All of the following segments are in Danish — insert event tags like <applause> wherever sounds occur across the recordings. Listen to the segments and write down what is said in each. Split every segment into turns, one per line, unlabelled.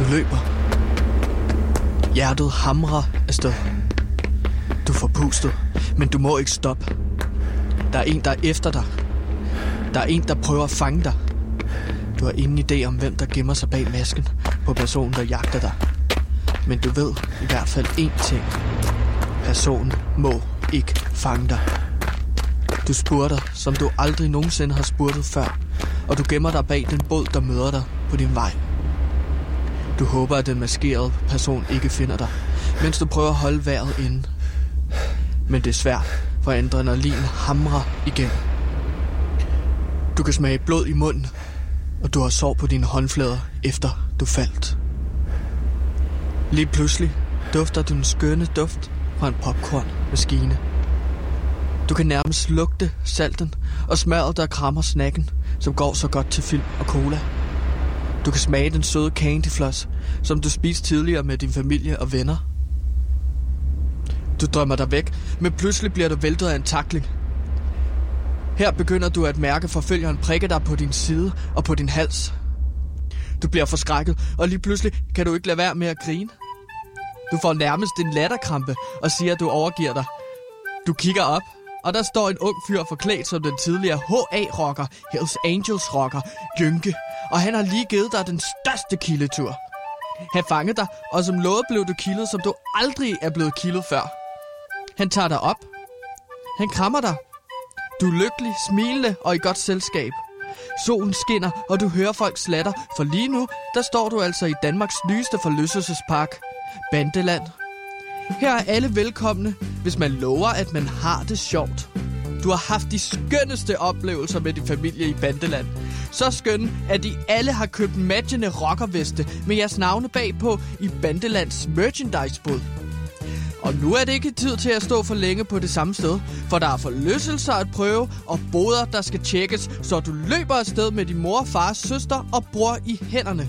Du løber. Hjertet hamrer afsted. Du får pustet, men du må ikke stoppe. Der er en, der er efter dig. Der er en, der prøver at fange dig. Du har ingen idé om, hvem der gemmer sig bag masken på personen, der jagter dig. Men du ved i hvert fald én ting. Personen må ikke fange dig. Du spurter, som du aldrig nogensinde har spurtet før, og du gemmer dig bag den båd, der møder dig på din vej. Du håber, at den maskerede person ikke finder dig, mens du prøver at holde vejret inde. Men det er svært, for adrenalin hamrer igen. Du kan smage blod i munden, og du har sår på dine håndflader, efter du faldt. Lige pludselig dufter du den skønne duft fra en popcornmaskine. Du kan nærmest lugte salten og smøret, der krammer snakken, som går så godt til film og cola. Du kan smage den søde candyfloss, som du spiste tidligere med din familie og venner. Du drømmer dig væk, men pludselig bliver du væltet af en takling. Her begynder du at mærke forfølgeren prikke dig på din side og på din hals. Du bliver forskrækket, og lige pludselig kan du ikke lade være med at grine. Du får nærmest en latterkrampe og siger, at du overgiver dig. Du kigger op, og der står en ung fyr forklædt som den tidligere HA-rocker, Hells Angels-rocker, Jynke. Og han har lige givet dig den største kildetur. Han fangede dig, og som lovet blev du kildet, som du aldrig er blevet kildet før. Han tager dig op. Han krammer dig. Du er lykkelig, smilende og i godt selskab. Solen skinner, og du hører folk slatter, for lige nu, der står du altså i Danmarks nyeste forlystelsespark, Bandeland. Her er alle velkomne, hvis man lover, at man har det sjovt. Du har haft de skønneste oplevelser med din familie i Bandeland. Så skønne, at I alle har købt matchende rockerveste med jeres navne bagpå i Bandelands merchandisebod. Og nu er det ikke tid til at stå for længe på det samme sted, for der er forlystelser at prøve og boder, der skal tjekkes, så du løber afsted med din mor, far, søster og bror i hænderne.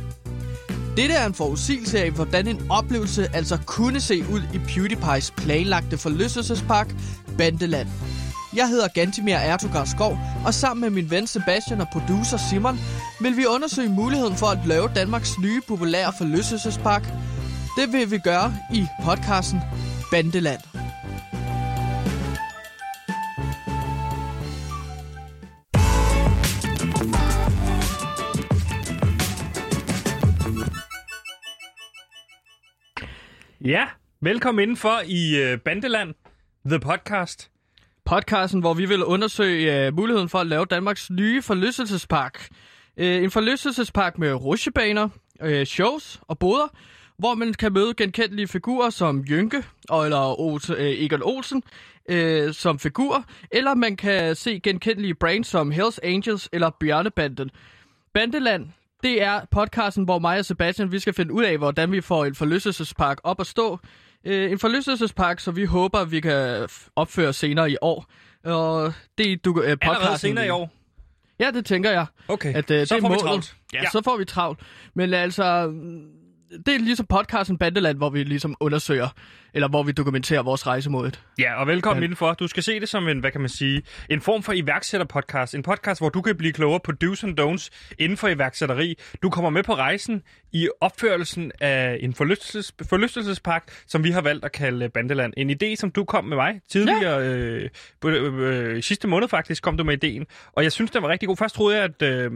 Dette er en forudsigelse af, hvordan en oplevelse altså kunne se ud i PewDiePie's planlagte forlystelsespark Bandeland. Jeg hedder Gantimir Ertugard Skov, og sammen med min ven Sebastian og producer Simon, vil vi undersøge muligheden for at lave Danmarks nye populære forlystelsespark. Det vil vi gøre i podcasten Bandeland.
Ja, velkommen indenfor i øh, Bandeland, The Podcast.
Podcasten, hvor vi vil undersøge uh, muligheden for at lave Danmarks nye forlystelsespark. Uh, en forlystelsespark med rusjebaner, uh, shows og boder, hvor man kan møde genkendelige figurer som Jynke og eller Ose, uh, Egon Olsen uh, som figur, eller man kan se genkendelige brands som Hells Angels eller Bjørnebanden. Bandeland, det er podcasten, hvor mig og Sebastian vi skal finde ud af, hvordan vi får en forlystelsespark op at stå. Øh, en forlystelsespark, så vi håber, vi kan opføre senere i år. Og det du øh, podcasten...
Allerede senere i år?
Ja, det tænker jeg.
Okay,
at, øh,
så
det
får
er
vi
målet.
travlt.
Ja, ja, så får vi travlt. Men altså, det er ligesom podcasten Bandeland, hvor vi ligesom undersøger, eller hvor vi dokumenterer vores rejsemådet.
Ja, og velkommen
Ja.
indenfor. Du skal se det som en, hvad kan man sige, en form for iværksætterpodcast. En podcast, hvor du kan blive klogere på do's and don'ts inden for iværksætteri. Du kommer med på rejsen i opførelsen af en forlystelses, forlystelsespark, som vi har valgt at kalde Bandeland. En idé, som du kom med mig tidligere, ja. øh, øh, øh, sidste måned faktisk, kom du med ideen. Og jeg synes, den var rigtig god. Først troede jeg, at... Øh,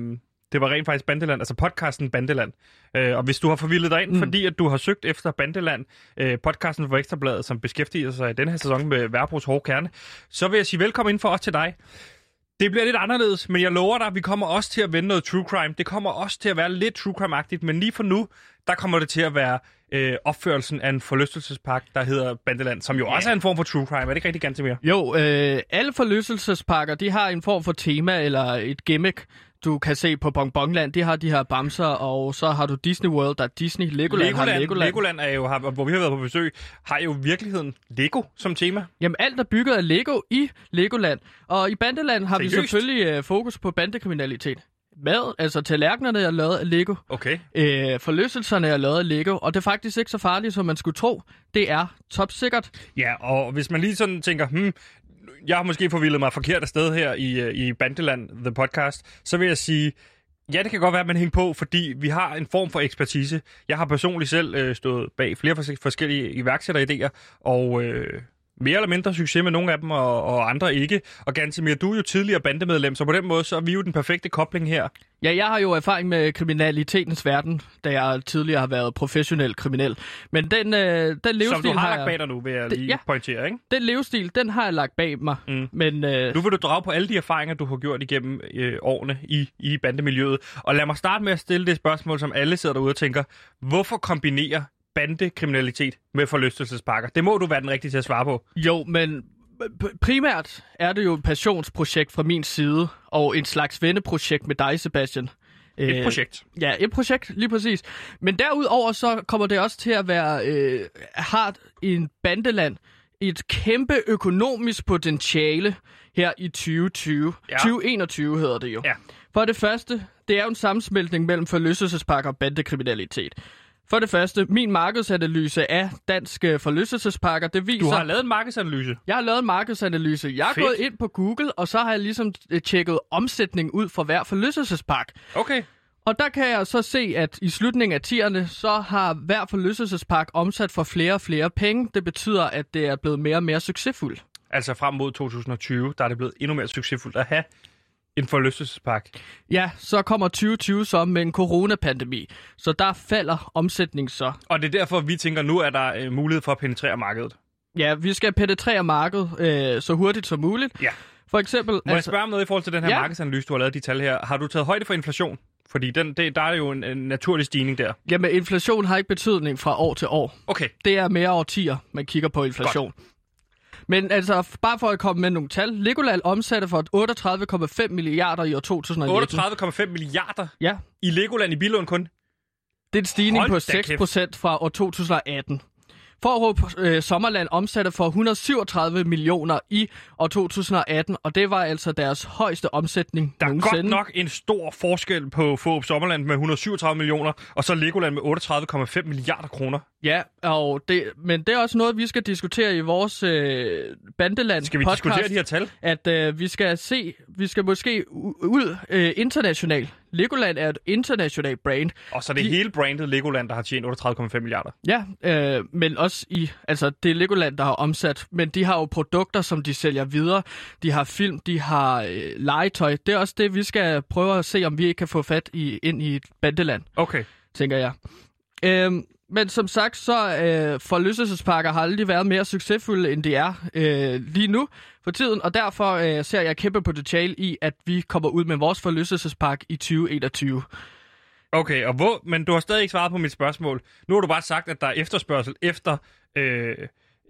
det var rent faktisk Bandeland, altså podcasten Bandeland. Øh, og hvis du har forvildet dig ind, mm. fordi at du har søgt efter Bandeland, øh, podcasten for Ekstrabladet, som beskæftiger sig i den her sæson med Værbros hårde kerne, så vil jeg sige velkommen ind for os til dig. Det bliver lidt anderledes, men jeg lover dig, vi kommer også til at vende noget true crime. Det kommer også til at være lidt true crime-agtigt, men lige for nu, der kommer det til at være øh, opførelsen af en forlystelsespark, der hedder Bandeland, som jo yeah. også er en form for true crime. Er det ikke rigtig ganske mere?
Jo, øh, alle forlystelsesparker, de har en form for tema eller et gimmick. Du kan se på Bonbonland, de har de her bamser, og så har du Disney World, der er Disney. Legoland,
Legoland,
har Legoland.
Legoland er jo, har, hvor vi har været på besøg, har jo virkeligheden Lego som tema.
Jamen alt er bygget af Lego i Legoland. Og i Bandeland har vi
Seriøst?
selvfølgelig øh, fokus på bandekriminalitet. Mad, altså tallerkenerne er lavet af Lego.
Okay.
Øh, forlystelserne er lavet af Lego, og det er faktisk ikke så farligt, som man skulle tro. Det er topsikkert.
Ja, og hvis man lige sådan tænker, hmm, jeg har måske forvildet mig forkert af sted her i, øh, i Bandeland, The Podcast, så vil jeg sige, Ja, det kan godt være, at man hænger på, fordi vi har en form for ekspertise. Jeg har personligt selv øh, stået bag flere forskellige iværksætteridéer, og øh, mere eller mindre succes med nogle af dem, og, og andre ikke. Og Gantemir, du er jo tidligere bandemedlem, så på den måde så er vi jo den perfekte kobling her.
Ja, jeg har jo erfaring med kriminalitetens verden, da jeg tidligere har været professionel kriminel. Men den, øh, den livsstil
Som du har
har
lagt
jeg,
bag dig nu, vil jeg
Det-
lige
ja.
pointere, ikke?
den livsstil, den har jeg lagt bag mig.
Mm.
Men øh,
Nu vil du drage på alle de erfaringer, du har gjort igennem øh, årene i, i bandemiljøet. Og lad mig starte med at stille det spørgsmål, som alle sidder derude og tænker. Hvorfor kombinere bandekriminalitet med forlystelsespakker? Det må du være den rigtige til at svare på.
jo, men primært er det jo et passionsprojekt fra min side, og en slags venneprojekt med dig, Sebastian.
Et
Øh,
projekt.
Ja, et projekt, lige præcis. Men derudover så kommer det også til at være øh, hardt i en bandeland et kæmpe økonomisk potentiale her i 2020.
Ja.
2021 hedder det jo.
Ja.
For det første, det er jo en sammensmeltning mellem forlystelsespakker og bandekriminalitet. For det første, min markedsanalyse af danske forlystelsespakker, det viser...
Du har lavet en markedsanalyse.
Jeg har lavet en markedsanalyse. Jeg er
Fedt.
gået ind på Google, og så har jeg ligesom øh, tjekket omsætning ud for hver forlystelsespakke.
Okay.
Og der kan jeg så se, at i slutningen af tierne, så har hver forlystelsespark omsat for flere og flere penge. Det betyder, at det er blevet mere og mere succesfuldt.
Altså frem mod 2020, der er det blevet endnu mere succesfuldt at have en forlystelsespakke.
Ja, så kommer 2020 så med en coronapandemi. Så der falder omsætningen så.
Og det er derfor, vi tænker, nu er der øh, mulighed for at penetrere markedet.
Ja, vi skal penetrere markedet øh, så hurtigt som muligt.
Ja.
For eksempel...
Må altså, jeg spørge om noget i forhold til den her
Ja.
markedsanalyse, du har lavet de tal her? Har du taget højde for inflation? Fordi den, det, der er jo en, en naturlig stigning der.
Jamen, inflation har ikke betydning fra år til år.
Okay.
Det er mere årtier, man kigger på inflation. Men altså, bare for at komme med nogle tal. Legoland omsatte for 38,5 milliarder i år 2019.
38,5 milliarder
Ja,
i Legoland i Billund kun.
det er en stigning
Hold
på
da
6 procent fra år 2018. Forråb øh, Sommerland omsatte for 137 millioner i år 2018, og det var altså deres højeste omsætning
Der er
nogensinde.
godt nok en stor forskel på Fåb Sommerland med 137 millioner, og så Legoland med 38,5 milliarder kroner.
Ja, og det, men det er også noget, vi skal diskutere i vores øh, Bandeland
Skal vi
podcast,
diskutere de her tal?
at øh, vi skal se, vi skal måske ud øh, internationalt. Legoland er et internationalt brand.
Og så er det
De-
hele brandet Legoland, der har tjent 38,5 milliarder.
Ja, øh, men også i, altså det er Legoland, der har omsat, men de har jo produkter, som de sælger videre. De har film, de har øh, legetøj. Det er også det, vi skal prøve at se, om vi ikke kan få fat i ind i et bandeland,
Okay.
tænker jeg. Øhm, men som sagt, så øh, forlystelsesparker har aldrig været mere succesfulde, end de er øh, lige nu for tiden, og derfor øh, ser jeg kæmpe potentiale i, at vi kommer ud med vores forlystelsespark i 2021.
Okay, og hvor, men du har stadig ikke svaret på mit spørgsmål. Nu har du bare sagt, at der er efterspørgsel efter, øh,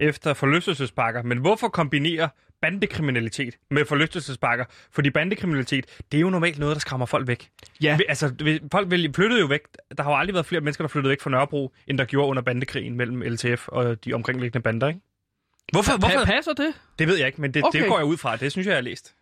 efter forlystelsespakker. Men hvorfor kombinere bandekriminalitet med forlystelsespakker? Fordi bandekriminalitet, det er jo normalt noget, der skræmmer folk væk.
Ja,
Altså, folk vil- flyttede jo væk. Der har jo aldrig været flere mennesker, der flyttede væk fra Nørrebro, end der gjorde under bandekrigen mellem LTF og de omkringliggende bander, ikke? Hvorfor? hvorfor?
passer det?
Det ved jeg ikke, men det,
Okay.
det går jeg ud fra. Det synes jeg, jeg har læst.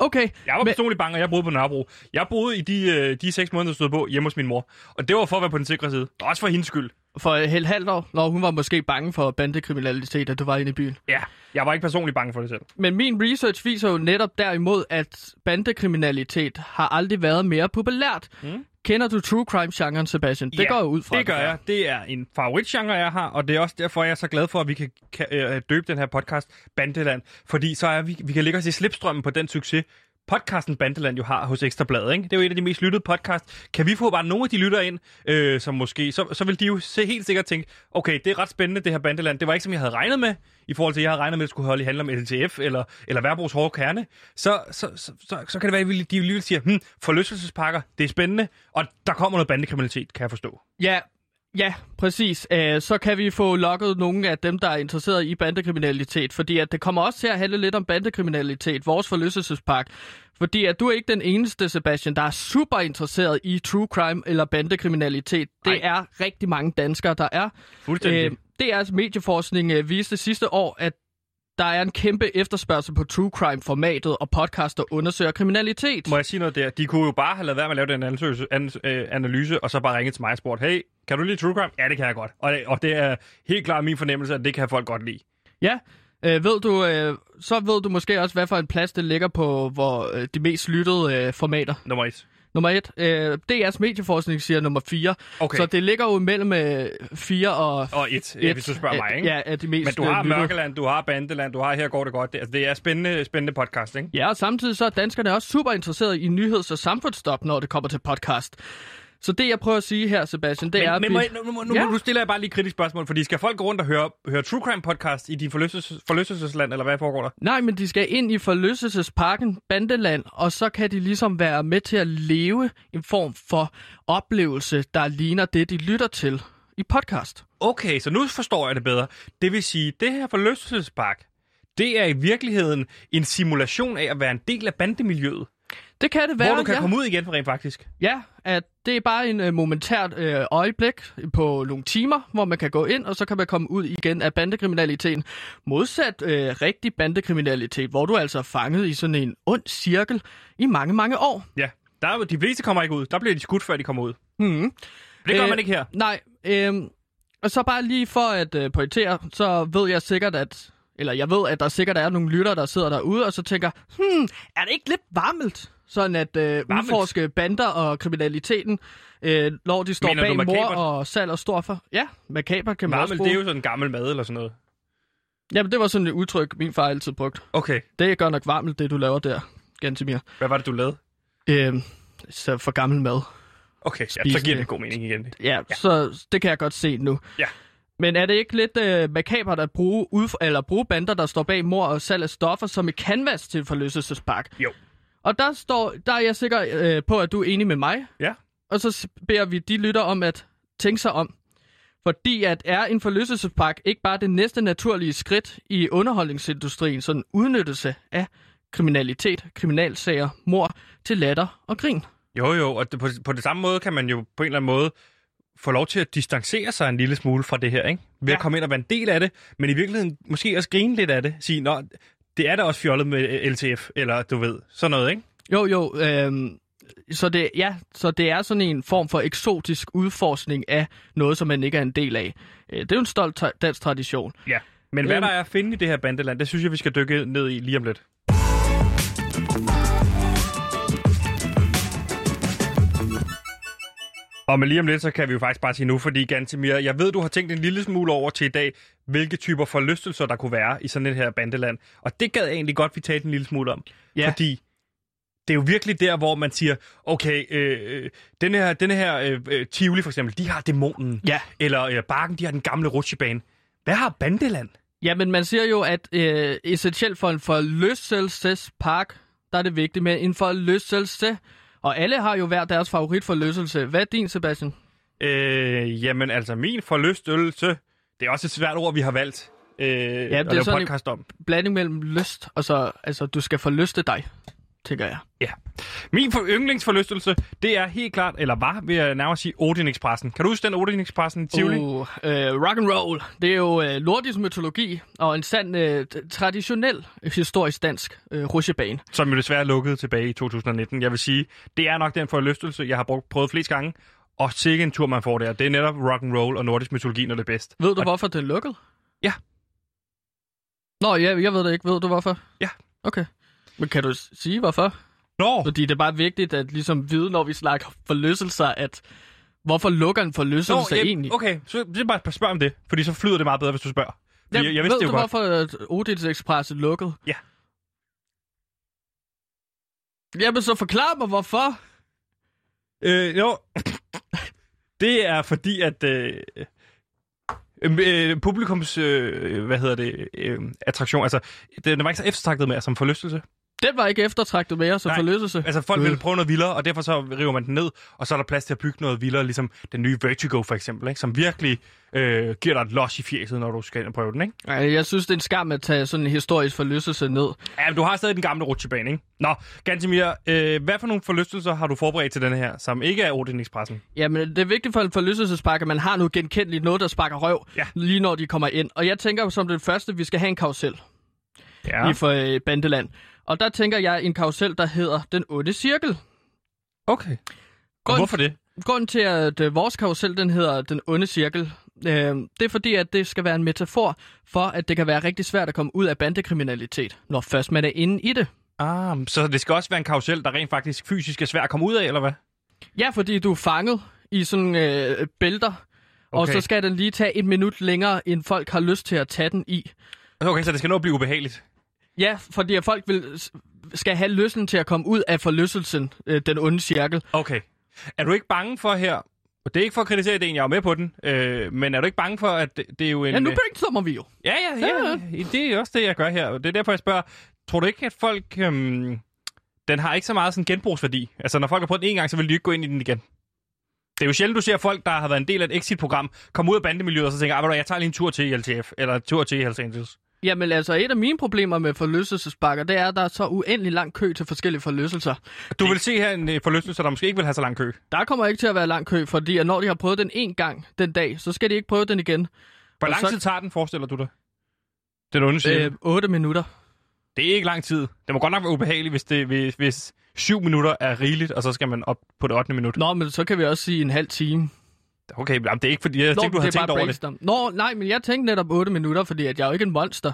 Okay,
Jeg var
Men-
personligt bange, og jeg boede på Nørrebro. Jeg boede i de, øh, de seks måneder, der stod på hjemme hos min mor. Og det var for at være på den sikre side. Også for hendes skyld.
for helt halvt år, når hun var måske bange for bandekriminalitet, at du var inde i byen.
Ja, jeg var ikke personligt bange for det selv.
Men min research viser jo netop derimod, at bandekriminalitet har aldrig været mere populært.
Mm.
Kender du true crime-genren, Sebastian? Det
Ja,
går ud fra.
Det gør jeg. Det er en favoritgenre, jeg har, og det er også derfor, jeg er så glad for, at vi kan, kan øh, døbe den her podcast Bandeland. Fordi så er vi, vi kan lægge os i slipstrømmen på den succes, podcasten Bandeland jo har hos Ekstrabladet. Ikke? Det er jo et af de mest lyttede podcast. Kan vi få bare nogle af de lytter ind, øh, som måske, så, så vil de jo se helt sikkert tænke, okay, det er ret spændende det her Bandeland. Det var ikke som jeg havde regnet med, i forhold til, at jeg havde regnet med, at det skulle holde i handle om LTF eller, eller Værbrugs hårde kerne. Så, så, så, så, så kan det være, at de lige siger, hmm, forlystelsespakker, det er spændende, og der kommer noget bandekriminalitet, kan jeg forstå.
Ja, ja, præcis. Så kan vi få lokket nogle af dem, der er interesseret i bandekriminalitet, fordi at det kommer også til at handle lidt om bandekriminalitet, vores forlystelsespark. Fordi at du er ikke den eneste, Sebastian, der er super interesseret i true crime eller bandekriminalitet. Det
Nej.
er rigtig mange danskere, der er.
Fuldstændig.
Øh, det er altså medieforskning viste sidste år, at der er en kæmpe efterspørgsel på true crime-formatet, og podcaster undersøger kriminalitet.
Må jeg sige noget der? De kunne jo bare have lavet være med at lave den analyse, an, øh, analyse og så bare ringe til mig og spurgt, hey, kan du lide true crime? Ja, det kan jeg godt. Og, det- og det er helt klart min fornemmelse, at det kan folk godt lide.
Ja, øh, ved du, øh, så ved du måske også, hvad for en plads det ligger på hvor øh, de mest lyttede øh, formater.
Nummer et.
Nummer et. Øh, DR's medieforskning siger nummer fire.
Okay.
Så det ligger jo mellem øh, fire og...
Og et, ja, hvis du spørger mig, ikke?
Ja, er de mest
Men du har
øh, lyttede.
Mørkeland, du har Bandeland, du har Her går det godt. Det, altså, det er spændende, spændende podcast, ikke?
Ja, og samtidig så er danskerne også super interesserede i nyheds- og samfundsstop, når det kommer til podcast. Så det, jeg prøver at sige her, Sebastian, det er...
Men,
vi-
men må, nu, nu, nu,
Ja.
nu stiller jeg bare lige et kritisk spørgsmål, fordi skal folk gå rundt og høre, høre True Crime podcast i din forlystelses, forlystelsesland, eller hvad foregår der?
Nej, men de skal ind i forlystelsesparken Bandeland, og så kan de ligesom være med til at leve en form for oplevelse, der ligner det, de lytter til i podcast.
Okay, så nu forstår jeg det bedre. Det vil sige, det her forlystelsespark, det er i virkeligheden en simulation af at være en del af bandemiljøet,
Det kan det være,
hvor du kan
ja.
komme ud igen rent faktisk.
Ja, at det er bare en uh, momentært uh, øjeblik på nogle timer, hvor man kan gå ind, og så kan man komme ud igen af bandekriminaliteten. Modsat uh, rigtig bandekriminalitet, hvor du altså er fanget i sådan en ond cirkel i mange, mange år.
Ja, der er, de fleste kommer ikke ud. Der bliver de skudt, før de kommer ud.
Mm.
Det gør
Øh,
man ikke her.
Nej, øhm, og så bare lige for at øh, pointere, så ved jeg sikkert, at eller jeg ved, at der sikkert er nogle lyttere, der sidder derude, og så tænker, hmm, er det ikke lidt varmelt? Sådan at øh, udforske bander og kriminaliteten, øh, når de står
Mener
bag mor og salg og stoffer. Ja, makaber kan man også
Varmel,
bruge.
det er jo sådan en gammel mad eller sådan noget.
Jamen, det var sådan et udtryk, min far altid brugt.
Okay,
Det er godt nok varmelt, det du laver der, Gantemir.
hvad var det, du lavede?
Øh, så for gammel mad.
Okay, ja, så giver
det.
god mening igen.
Ja, ja, så det kan jeg godt se nu.
Ja.
Men er det ikke lidt øh, makabert at bruge, udf- eller bruge bander, der står bag mor og salg af stoffer, som et canvas til en forlystelsespark?
Jo.
Og der, står, der er jeg sikker øh, på, at du er enig med mig.
Ja.
Og så beder vi de lytter om at tænke sig om. Fordi at er en forlystelsespark ikke bare det næste naturlige skridt i underholdningsindustrien, sådan udnyttelse af kriminalitet, kriminalsager, mor til latter og grin.
Jo, jo, og det, på, på det samme måde kan man jo på en eller anden måde få lov til at distancere sig en lille smule fra det her, ikke? Ved. Ja. at komme ind og være en del af det, men i virkeligheden måske også grine lidt af det. Sige, nå, det er da også fjollet med LTF, eller du ved, sådan noget, ikke?
Jo, jo. Øhm, så, det, ja, så det er sådan en form for eksotisk udforskning af noget, som man ikke er en del af. Øh, Det er jo en stolt dansk tradition.
Ja. Men hvad
Øhm.
der er at finde i det her bandeland, det synes jeg, vi skal dykke ned i lige om lidt. Og med lige om lidt, så kan vi jo faktisk bare sige nu, fordi Gantemir, jeg ved, du har tænkt en lille smule over til i dag, hvilke typer forlystelser, der kunne være i sådan et her bandeland. Og det gad jeg egentlig godt, vi talte en lille smule om.
Ja.
Fordi det er jo virkelig der, hvor man siger, okay, øh, øh, denne her, denne her øh, øh, Tivoli for eksempel, de har dæmonen.
Ja.
Eller øh, Barken, de har den gamle rutsjebane. Hvad har bandeland?
Ja, men man siger jo, at øh, essentielt for en forlystelsespark, der er det vigtigt med en forlystelse. Og alle har jo hver deres favoritforlystelse. Hvad er din, Sebastian?
Øh, jamen altså, min forlystelse, det er også et svært ord, vi har valgt øh, ja, at
er sådan en-
podcast om.
Blanding mellem lyst og så, altså, du skal forlyste dig, tænker jeg.
Ja. Min for yndlingsforlystelse, det er helt klart, eller var, vil jeg nærmere sige, Odin Expressen. Kan du huske den Odin Expressen i Tivoli? Uh.
Øh, rock and roll. Det er jo øh, nordisk mytologi og en sand øh, traditionel historisk dansk øh, rutsjebane.
Som jo desværre lukkede tilbage i 2019. Jeg vil sige, det er nok den forlystelse, jeg har brugt, prøvet flest gange. Og sikke en tur, man får der. Det er netop rock and roll og nordisk mytologi, når det er bedst.
Ved du,
Og-
hvorfor det er lukket?
Ja.
Nå, ja, jeg ved det ikke. Ved du, hvorfor?
Ja.
Okay. Men kan du sige, hvorfor?
Nå,
Fordi det er bare vigtigt at ligesom vide, når vi snakker forlystelser, at hvorfor lukker en forlystelse
ja,
egentlig?
okay, så det er bare at spørge om det, fordi så flyder det meget bedre, hvis du spørger. Fordi jeg, jeg vidste
ved
det jo
du,
godt.
hvorfor Odins Express er lukket?
Ja.
Jamen, så forklar mig, hvorfor.
Øh, jo. det er fordi, at øh, øh, øh, publikums, øh, hvad hedder det, øh, attraktion, altså, den var ikke så eftertragtet med som forlystelse.
Den var ikke eftertragtet mere som
Nej,
forlystelse.
Altså, folk
Gud.
vil prøve noget vildere, og derfor så river man den ned, og så er der plads til at bygge noget vildere, ligesom den nye Vertigo for eksempel, ikke? som virkelig øh, giver dig et los i fjeset, når du skal ind og prøve den, ikke?
Ej, jeg synes, det er en skam at tage sådan en historisk forlystelse ned.
Ja, men du har stadig den gamle rutsjebane, ikke? Nå, Gantemir, øh, hvad for nogle forlystelser har du forberedt til denne her, som ikke er Odin Expressen?
Jamen, det er vigtigt for en forlystelsespark, at man har noget genkendeligt, noget, der sparker røv,
Ja.
lige når de kommer ind. Og jeg tænker som det første, vi skal have en karusel
ja.
i for øh, Bandeland. Og der tænker jeg en karusel, der hedder Den Onde Cirkel.
Okay.
Grund-
hvorfor det?
Grunden til, at øh, vores karusel den hedder Den Onde Cirkel, øh, det er fordi, at det skal være en metafor for, at det kan være rigtig svært at komme ud af bandekriminalitet, når først man er inde i det.
Ah, så det skal også være en karusel, der rent faktisk fysisk er svær at komme ud af, eller hvad?
Ja, fordi du er fanget i sådan øh, bælter, okay. og så skal den lige tage et minut længere, end folk har lyst til at tage den i.
Okay, så det skal nå at blive ubehageligt.
Ja, fordi folk vil, skal have lysten til at komme ud af forlystelsen, øh, den onde cirkel.
Okay. Er du ikke bange for her, og det er ikke for at kritisere ideen, jeg er med på den, øh, men er du ikke bange for, at det, det er jo en...
Ja, nu
øh,
brainstormer vi jo.
Ja, ja, ja, ja. Det er også det, jeg gør her. og Det er derfor, jeg spørger, tror du ikke, at folk... Øhm, den har ikke så meget sådan genbrugsværdi. Altså, når folk har prøvet den en gang, så vil de ikke gå ind i den igen. Det er jo sjældent, du ser folk, der har været en del af et exit-program, komme ud af bandemiljøet og så tænker, ah, jeg tager lige en tur til i LTF, eller en tur til i Hells Angels.
Jamen altså, et af mine problemer med forlystelsesbakker, det er, at der er så uendelig lang kø til forskellige forlystelser.
Du vil se her en øh, forlystelse, der måske ikke vil have så lang kø.
Der kommer ikke til at være lang kø, fordi at når de har prøvet den en gang den dag, så skal de ikke prøve den igen.
Hvor
Og
lang
så-
tid tager den, forestiller du dig? Den cirkel.
Øh, 8 minutter.
Det er ikke lang tid. Det må godt nok være ubehageligt, hvis, det, hvis, hvis syv minutter er rigeligt, og så skal man op på det 8. minut.
Nå, men så kan vi også sige en halv time.
Okay, jamen, det er ikke fordi, jeg
Nå,
tænkte, du havde tænkt over det.
Nå, nej, men jeg tænkte netop 8 minutter, fordi at jeg er jo ikke en monster.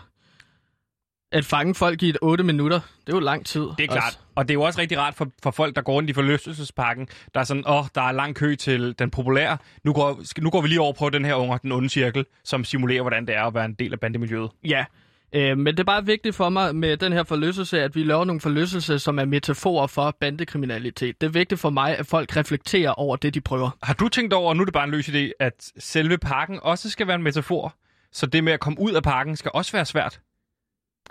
At fange folk i et 8 minutter, det er jo lang tid.
Det er klart. Og det er jo også rigtig rart for, for folk, der går rundt i forlystelsesparken. Der er sådan, åh, der er lang kø til den populære. Nu går, nu går vi lige over på den her unger, den onde cirkel, som simulerer, hvordan det er at være en del af bandemiljøet.
Ja, øh, men det er bare vigtigt for mig med den her forlystelse, at vi laver nogle forlystelser, som er metaforer for bandekriminalitet. Det er vigtigt for mig, at folk reflekterer over det, de prøver.
Har du tænkt over, og nu er det bare en løs idé, at selve parken også skal være en metafor? Så det med at komme ud af parken skal også være svært?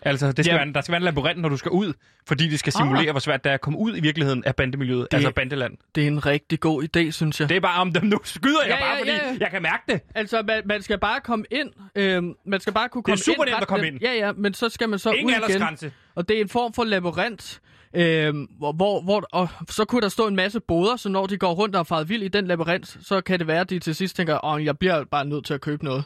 Altså, det skal
Ja.
være, der skal være en labyrint, når du skal ud, fordi det skal simulere,
Ah.
hvor svært det er at komme ud i virkeligheden af bandemiljøet,
Det-
altså bandeland.
Det er en rigtig god idé, synes jeg.
Det er bare om dem, nu skyder jeg
Ja,
bare,
ja,
fordi
ja, ja.
jeg kan mærke det.
Altså, man, man skal bare komme ind. Øh, man skal bare kunne
Det er
komme
super
ind.
nemt at komme ind.
Ja, ja, men så skal man så
Ingen
ud igen. Og det er en form for labyrint. Øh, hvor, hvor, hvor, og så kunne der stå en masse boder, så når de går rundt og er faret vild i den labyrint, så kan det være, at de til sidst tænker, åh, jeg bliver bare nødt til at købe noget.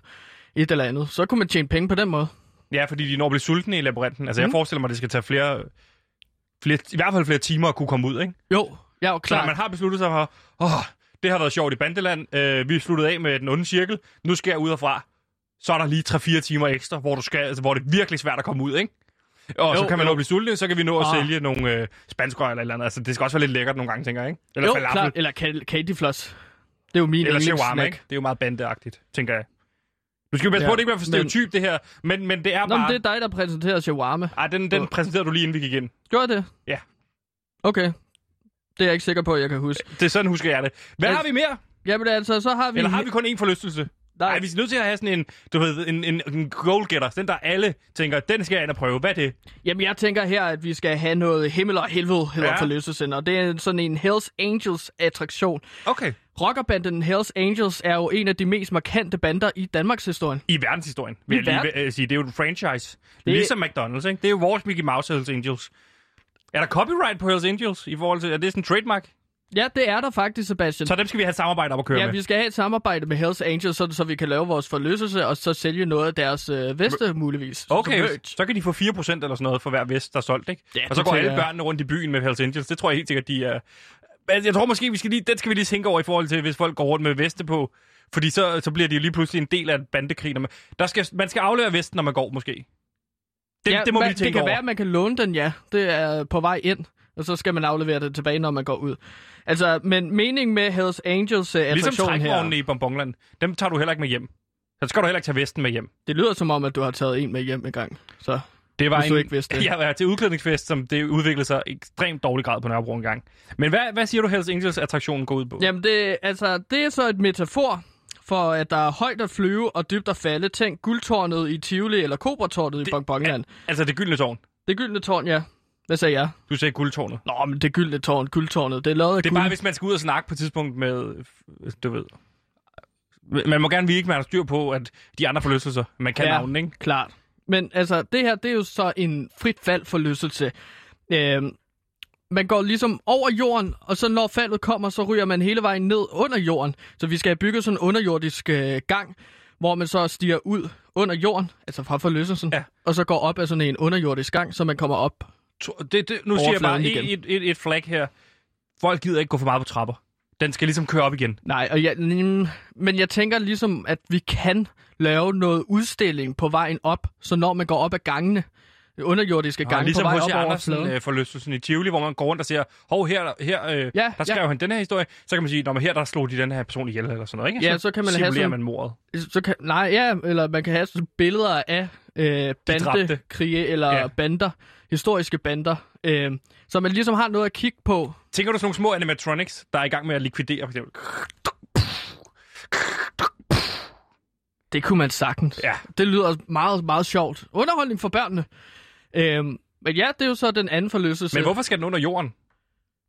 Et eller andet. Så kunne man tjene penge på den måde.
Ja, fordi de når at blive sultne i labyrinten. Altså, mm. jeg
Mhm.
forestiller mig, at det skal tage flere, flere, i hvert fald flere timer at kunne komme ud, ikke?
Jo, er jo
Så man har besluttet sig for, åh, det har været sjovt i Bandeland, øh, vi er sluttet af med den onde cirkel, nu skal jeg ud herfra. Så er der lige 3-4 timer ekstra, hvor, du skal, altså, hvor det er virkelig svært at komme ud, ikke? Og jo, så kan man
jo.
nå at blive sulten, så kan vi nå at
Ah.
sælge nogle øh, spanskrør eller et eller andet. Altså, det skal også være lidt lækkert nogle gange, tænker jeg, ikke? Eller
jo,
falafel.
klart. Eller ca- candy floss. Det er jo min
Eller shawarma, ikke? Det er jo meget bandeagtigt, tænker jeg. Du skal jo passe
Ja,
på, at det ikke bliver for
men-
stereotyp, det her. Men, men det er
Nå,
bare...
men det er dig, der præsenterer shawarma.
Ej, den, den
Øh.
præsenterede du lige, inden vi gik ind.
Gjorde det?
Ja.
Okay. Det er jeg ikke sikker på, at jeg kan huske.
Det er sådan, husker jeg det. Hvad
Altså,
har vi mere?
Jamen altså, så har vi...
Eller har vi kun én forlystelse?
Nej.
Nej, vi er nødt til at have sådan en, du ved, en, en, en goal-getter. Den, der alle tænker, den skal jeg ind og prøve. Hvad er det?
Jamen, jeg tænker her, at vi skal have noget himmel og helvede, hedder
Ja.
forlystelsen, og det er sådan en Hells Angels attraktion.
Okay.
Rockerbanden Hells Angels er jo en af de mest markante bander i Danmarks historie.
I verdenshistorien, vil
I
jeg lige
verden-
øh, sige. Det er jo en franchise. Det... Ligesom McDonald's, ikke? Det er jo vores Mickey Mouse Hells Angels. Er der copyright på Hells Angels i forhold til... Er det sådan en trademark?
Ja, det er der faktisk, Sebastian.
Så dem skal vi have et samarbejde op at køre
Ja,
med.
vi skal have et samarbejde med Hells Angels, så, så vi kan lave vores forlystelse, og så sælge noget af deres øh, veste, muligvis.
Okay, så kan de få 4% eller sådan noget for hver vest, der er solgt, ikke?
Ja,
og så går alle
jeg.
børnene rundt i byen med Hells Angels. Det tror jeg helt sikkert, de er... Men jeg tror måske, vi skal lige, den skal vi lige tænke over i forhold til, hvis folk går rundt med veste på. Fordi så, så bliver de lige pludselig en del af en bandekrig. når man- Der skal, man skal aflevere vesten, når man går, måske. Det,
ja,
det må
man,
vi tænke
Det kan
over.
være, at man kan låne den, ja. Det er på vej ind, og så skal man aflevere det tilbage, når man går ud. Altså, men meningen med Hells Angels uh,
Ligesom
attraktion
trækvognene
her,
i Bonbonland. Dem tager du heller ikke med hjem. Så skal du heller ikke tage vesten med hjem.
det lyder som om, at du har taget en med hjem en gang. Så
Det var
Hvis du ikke vidste det. <laughs>
Jeg var til udklædningsfest, som det udviklede sig ekstremt dårlig grad på Nørrebro en gang. Men hvad, hvad siger du, Hells Angels attraktionen går ud på?
Jamen, det, altså, det er så et metafor for, at der er højt at flyve og dybt at falde. Tænk guldtårnet i Tivoli eller Kobratårnet i Bongbongland.
Altså det gyldne tårn.
Det gyldne tårn, ja. Hvad sagde jeg?
Du sagde guldtårnet.
Nå, men det gyldne tårn, guldtårnet, det er lavet af
Det er
guld.
bare, hvis man skal ud og snakke på et tidspunkt med, du ved... Man må gerne vide, at man har styr på, at de andre forlystelser, man kan ja.
Ja.
navnen, ikke?
Klart. Men altså, det her, det er jo så en frit fald forlystelse. Øhm, man går ligesom over jorden, og så når faldet kommer, så ryger man hele vejen ned under jorden. Så vi skal have bygget sådan en underjordisk øh, gang, hvor man så stiger ud under jorden, altså fra forlystelsen,
Ja.
og så går op af sådan en underjordisk gang, så man kommer op.
Det, det, nu siger jeg bare et, et, et flag her. Folk gider ikke gå for meget på trapper. Den skal ligesom køre op igen.
Nej, og jeg, mm, men jeg tænker ligesom, at vi kan lave noget udstilling på vejen op, så når man går op ad gangene, underjordiske gange
ligesom
på vej
hos
op over
Andersen
fladen.
øh, forlystelsen i Tivoli, hvor man går rundt og siger, hov, her, her øh,
Ja,
der skrev
ja.
han den her historie. Så kan man sige, når man her der slog de den her person ihjel, eller sådan noget, ikke?
Ja, så kan man have sådan-
man mordet.
Så kan, nej, ja, eller man kan have sådan billeder af øh, bandekrige eller ja. bander, historiske bander, øh, så man ligesom har noget at kigge på.
Tænker du sådan nogle små animatronics, der er i gang med at likvidere, for eksempel?
Det kunne man sagtens.
Ja.
Det lyder meget, meget sjovt. Underholdning for børnene. Øh, men ja, det er jo så den anden forlystelse.
Men hvorfor skal den under jorden?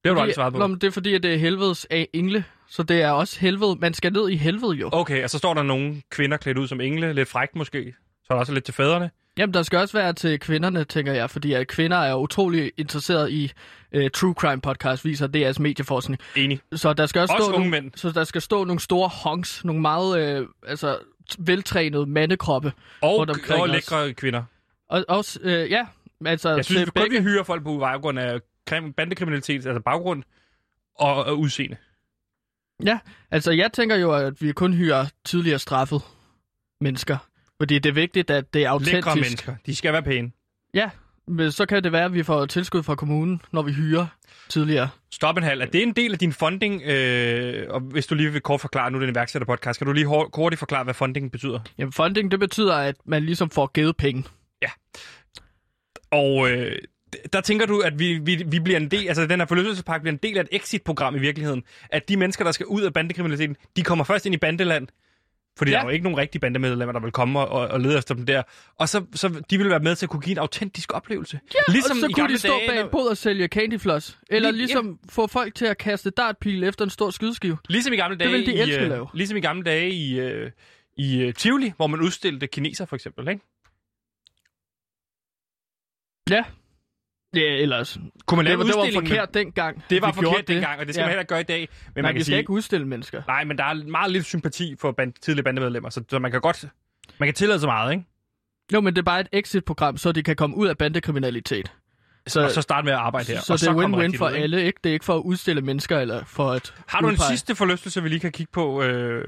Det har du aldrig svaret på.
Nå, men det er fordi, at det er helvedes af engle. Så det er også helvede. Man skal ned i helvede jo.
Okay, og så står der nogle kvinder klædt ud som engle, lidt frækt måske. Så er der også lidt til fædrene.
Jamen, der skal også være til kvinderne, tænker jeg, fordi at kvinder er utrolig interesseret i uh, true crime podcast, viser DR's medieforskning.
Enig.
Så der skal også,
Også
stå
unge
nogle,
mænd.
så der skal stå nogle store honks, nogle meget øh, altså, veltrænede mandekroppe.
Og, og lækre kvinder.
Og også, øh, ja, altså
Jeg synes, vi kun
begge...
vi hyrer folk på baggrund af krim- bandekriminalitet, altså baggrund og, og udseende.
Ja, altså jeg tænker jo, at vi kun hyrer tidligere straffet mennesker. Fordi det er vigtigt, at det er
Lækre
autentisk.
mennesker. De skal være pæne.
Ja, men så kan det være, at vi får tilskud fra kommunen, når vi hyrer tidligere.
Stop en halv. Er det en del af din funding? Øh, og hvis du lige vil kort forklare, nu er det en iværksætterpodcast, kan du lige hurtigt forklare, hvad funding betyder?
Jamen funding, det betyder, at man ligesom får givet penge.
Og øh, der tænker du, at vi, vi, vi bliver en del, altså den her forlystelsespark bliver en del af et exit-program i virkeligheden. At de mennesker, der skal ud af bandekriminaliteten, de kommer først ind i bandeland. Fordi ja.
Ja.
der er jo ikke nogen rigtige bandemedlemmer, der vil komme og, og, og lede efter dem der. Og så, så de vil være med til at kunne give en autentisk oplevelse. Ja,
Ligesom og så
i
kunne de stå
dage,
bag en bod og sælge candyfloss. Eller
Lige-
ligesom få folk til at kaste dartpil efter en stor skydeskive.
Ligesom i gamle dage,
vil de
i, øh,
lave.
ligesom i gamle dage i, øh, i øh, Tivoli, hvor man udstillede kineser for eksempel, ikke?
Ja. Ja, ellers.
Kunne man
Det
lave en
det var forkert dengang.
Det var forkert dengang, og det skal ja. man heller gøre i dag. Men
Men
man
Nej,
kan
vi skal
sige,
ikke udstille mennesker.
Nej, men der er meget lidt sympati for band, tidligere bandemedlemmer, så, så man kan godt... Man kan tillade sig meget, ikke?
Jo, men det er bare et exit-program, så de kan komme ud af bandekriminalitet.
Så, og så starte med at arbejde her.
Så
og
det er win-win for
ud,
alle, ikke? Det er ikke for at udstille mennesker, eller for at
Har du en
udpege.
sidste forlystelse, vi lige kan kigge på? Øh...